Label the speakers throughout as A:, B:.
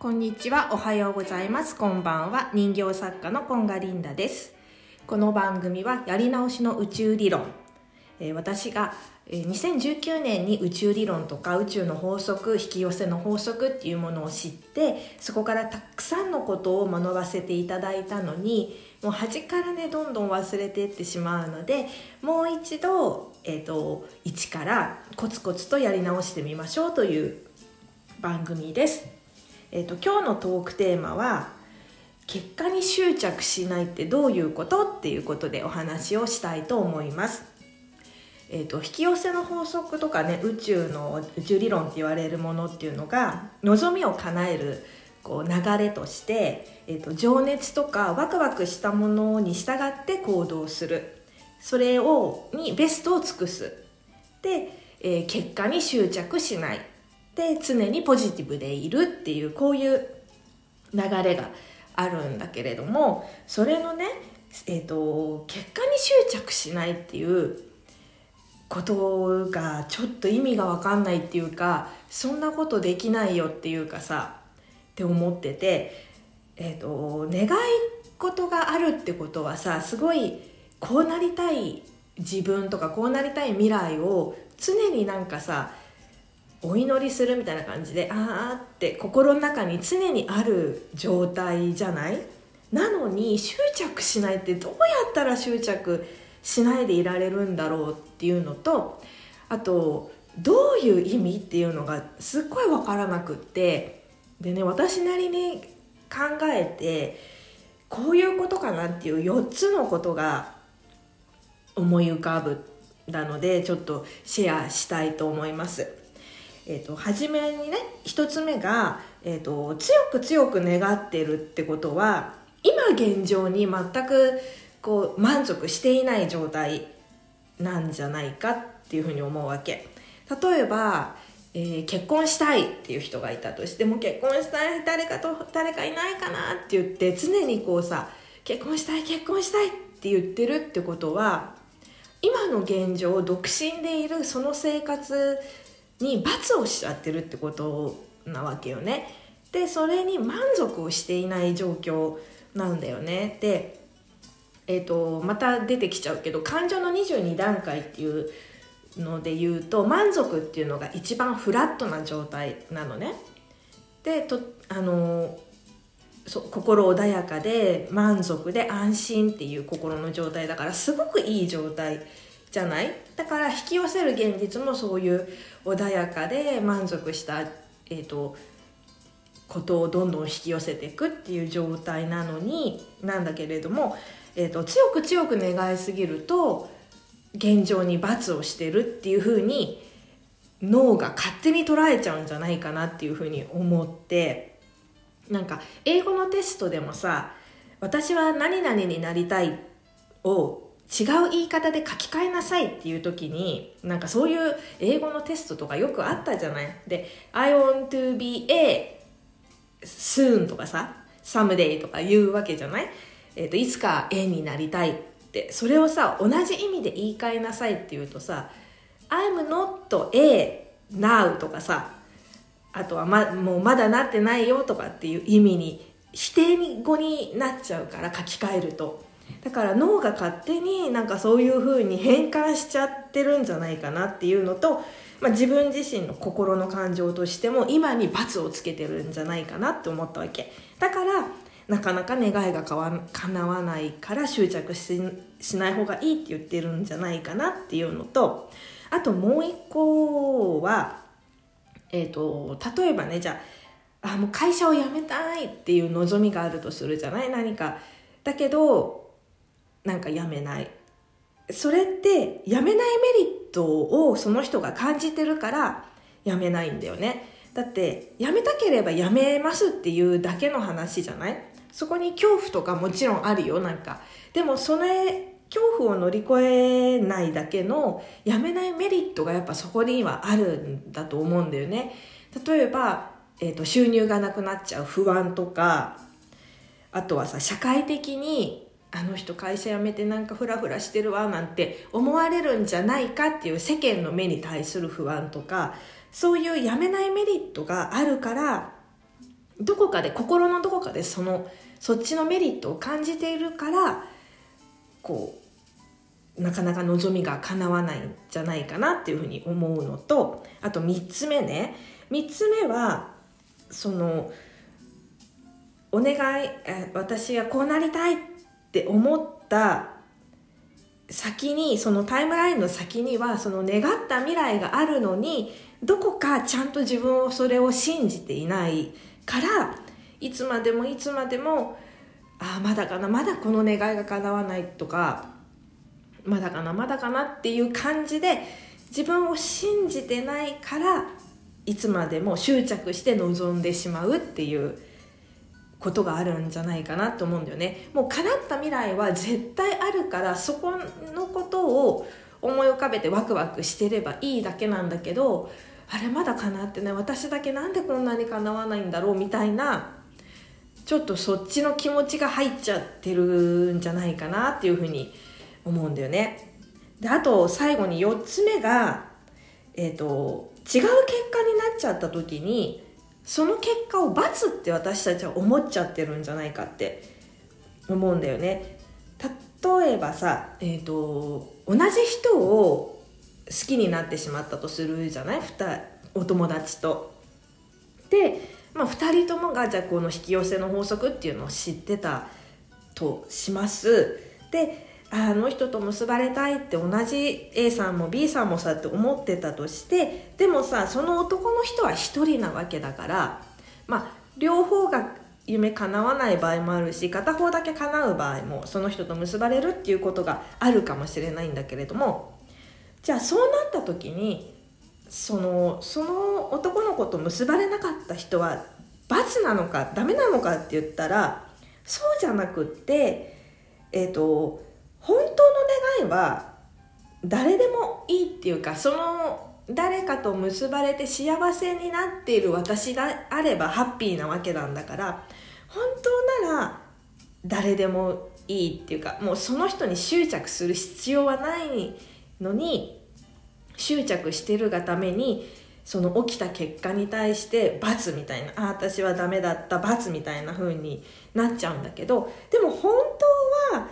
A: こんにちは、おはようございます。こんばんは、人形作家のコンガリンダです。この番組は、やり直しの宇宙理論。えー私が、えー2019年に宇宙理論とか宇宙の法則、引き寄せの法則っていうものを知って、そこからたくさんのことを学ばせていただいたのに、もう端からね、どんどん忘れていってしまうので、もう一度、えっ、と、一からコツコツとやり直してみましょうという番組です。えっ、と今日のトークテーマは結果に執着しないってどういうことっていうことでお話をしたいと思います。えー、と引き寄せの法則とかね宇宙の宇宙理論って言われるものっていうのが望みを叶えるこう流れとして、えー、と情熱とかワクワクしたものに従って行動する。それをにベストを尽くす。で、えー結果に執着しない。で常にポジティブでいるっていうこういう流れがあるんだけれどもそれのね、えー、と結果に執着しないっていうことがちょっと意味が分かんないっていうかそんなことできないよっていうかさって思ってて、えー、と願い事があるってことはさすごいこうなりたい自分とかこうなりたい未来を常になんかさお祈りするみたいな感じであーって心の中に常にある状態じゃない？なのに執着しないってどうやったら執着しないでいられるんだろうっていうのとあとどういう意味っていうのがすっごい分からなくってでね私なりに考えてこういうことかなっていう4つのことが思い浮かぶなのでちょっとシェアしたいと思います。えー、と初めにね一つ目が、えー、と強く強く願ってるってことは今現状に全くこう満足していない状態なんじゃないかっていうふうに思うわけ。例えば、えー結婚したいっていう人がいたとしても結婚したい誰かと誰かいないかなって言って常にこうさ結婚したい結婚したいって言ってるってことは今の現状独身でいるその生活に罰をしちゃってるってことなわけよね。でそれに満足をしていない状況なんだよね。でえー、とまた出てきちゃうけど感情の22段階っていうので言うと満足っていうのが一番フラットな状態なのね。でとあのそう心穏やかで満足で安心っていう心の状態だからすごくいい状態じゃない？だから引き寄せる現実もそういう穏やかで満足した、えー、とことをどんどん引き寄せていくっていう状態なのになんだけれども、えー、と強く強く願いすぎると現状に罰をしてるっていうふうに脳が勝手に捉えちゃうんじゃないかなっていうふうに思ってなんか英語のテストでもさ「私は何々になりたい」を違う言い方で書き換えなさいっていう時になんかそういう英語のテストとかよくあったじゃない？で「I want to be A soon」とかさ「someday」とか言うわけじゃない、えー、といつか A になりたいって。それをさ同じ意味で言い換えなさいって言うとさ「I'm not A now」とかさあとはまもうまだなってないよとかっていう意味に否定語になっちゃうから書き換えると。だから脳が勝手になんかそういう風に変換しちゃってるんじゃないかなっていうのと、まあ、自分自身の心の感情としても今に罰をつけてるんじゃないかなって思ったわけ。だからなかなか願いがかわ叶わないから執着しない方がいいって言ってるんじゃないかなっていうのとあともう一個はえー、と例えばねじゃああもう会社を辞めたいっていう望みがあるとするじゃない？何か。だけどなんか辞めない。それって辞めないメリットをその人が感じてるから辞めないんだよね。だって辞めたければ辞めますっていうだけの話じゃない？そこに恐怖とかもちろんあるよ。なんかでもそれ恐怖を乗り越えないだけのやめないメリットがやっぱそこにはあるんだと思うんだよね。例えば、えー、と収入がなくなっちゃう不安とかあとはさ社会的にあの人会社辞めてなんかフラフラしてるわなんて思われるんじゃないかっていう世間の目に対する不安とかそういうやめないメリットがあるからどこかで心のどこかでそのそっちのメリットを感じているからこうなかなか望みが叶わないんじゃないかなっていうふうに思うのとあと3つ目ね。3つ目はそのお願い私がこうなりたいっって思った先にそのタイムラインの先にはその願った未来があるのにどこかちゃんと自分をそれを信じていないからいつまでもいつまでもああまだかなまだこの願いが叶わないとかまだかなまだかなっていう感じで自分を信じてないからいつまでも執着して臨んでしまうっていうことがあるんじゃないかなと思うんだよね。もう叶った未来は絶対あるからそこのことを思い浮かべてワクワクしてればいいだけなんだけどあれまだ叶ってない。私だけなんでこんなに叶わないんだろうみたいなちょっとそっちの気持ちが入っちゃってるんじゃないかなっていうふうに思うんだよね。であと最後に4つ目がえっ、ー、と違う結果になっちゃった時にその結果を罰って私たちは思っちゃってるんじゃないかって思うんだよね例えばさ、えーと、同じ人を好きになってしまったとするじゃない？お友達と。で、まあ、2人ともがじゃあこの引き寄せの法則っていうのを知ってたとします。であの人と結ばれたいって同じ A さんも B さんもさって思ってたとしてでもさその男の人は1人なわけだからまあ両方が夢叶わない場合もあるし片方だけ叶う場合もその人と結ばれるっていうことがあるかもしれないんだけれどもじゃあそうなった時にそのその男の子と結ばれなかった人は罰なのかダメなのかって言ったらそうじゃなくってえっ、ー、と本当の願いは誰でもいいっていうかその誰かと結ばれて幸せになっている私であればハッピーなわけなんだから本当なら誰でもいいっていうかもうその人に執着する必要はないのに執着してるがためにその起きた結果に対して罰みたいなあ私はダメだった罰みたいな風になっちゃうんだけどでも本当は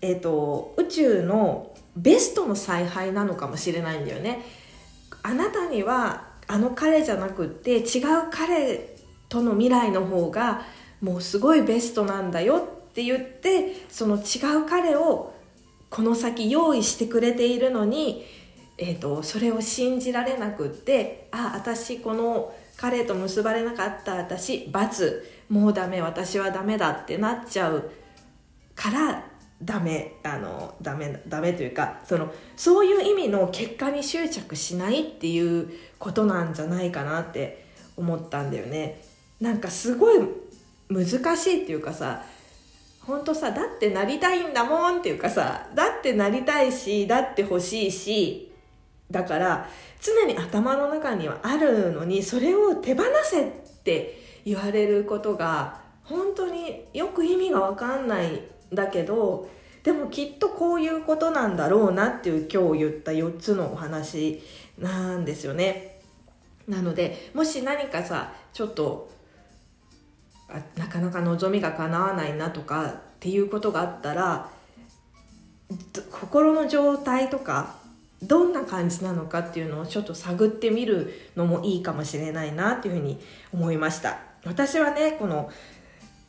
A: えーと、宇宙のベストの采配なのかもしれないんだよね。あなたにはあの彼じゃなくって違う彼との未来の方がもうすごいベストなんだよって言ってその違う彼をこの先用意してくれているのに、えーと、それを信じられなくってあ私この彼と結ばれなかった私罰もうダメ私はダメだってなっちゃうからダメあのダメダメというかそのそういう意味の結果に執着しないっていうことなんじゃないかなって思ったんだよね。なんかすごい難しいっていうかさ本当さだってなりたいんだもんっていうかさだってなりたいしだって欲しいしだから常に頭の中にはあるのにそれを手放せって言われることが本当によく意味が分かんないだけどでもきっとこういうことなんだろうなっていう今日言った4つのお話なんですよね。なのでもし何かさちょっとあなかなか望みが叶わないなとかっていうことがあったら心の状態とかどんな感じなのかっていうのをちょっと探ってみるのもいいかもしれないなっていうふうに思いました。私はねこの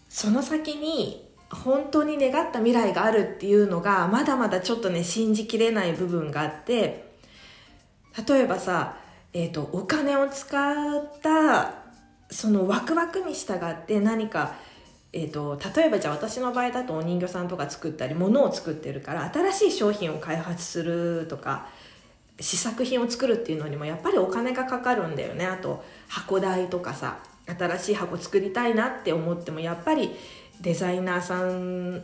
A: その先に本当に願った未来があるっていうのがまだまだちょっとね信じきれない部分があって例えばさ、えーと、お金を使ったそのワクワクに従って何か、えーと、例えばじゃあ私の場合だとお人形さんとか作ったり物を作ってるから新しい商品を開発するとか試作品を作るっていうのにもやっぱりお金がかかるんだよね。あと箱代とかさ新しい箱作りたいなって思ってもやっぱりデザイナーさん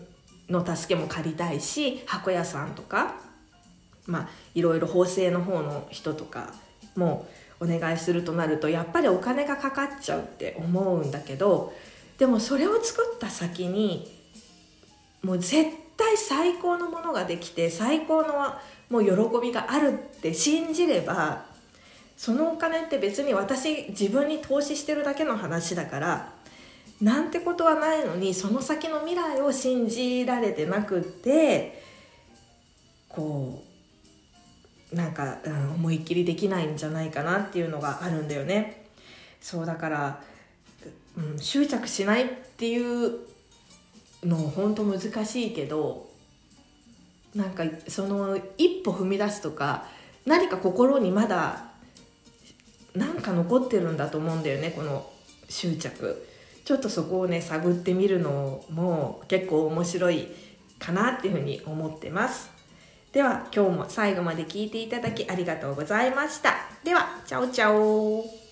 A: の助けも借りたいし箱屋さんとかまあいろいろ縫製の方の人とかもお願いするとなるとやっぱりお金がかかっちゃうって思うんだけどでもそれを作った先にもう絶対最高のものができて最高のもう喜びがあるって信じればそのお金って別に私自分に投資してるだけの話だからなんてことはないのにその先の未来を信じられてなくってこうなんか、うん、思いっきりできないんじゃないかなっていうのがあるんだよね。そうだから、うん、執着しないっていうの本当難しいけどなんかその一歩踏み出すとか何か心にまだなんか残ってるんだと思うんだよねこの執着ちょっとそこをね探ってみるのも結構面白いかなっていうふうに思ってます。では今日も最後まで聞いていただきありがとうございました。ではチャオチャオ。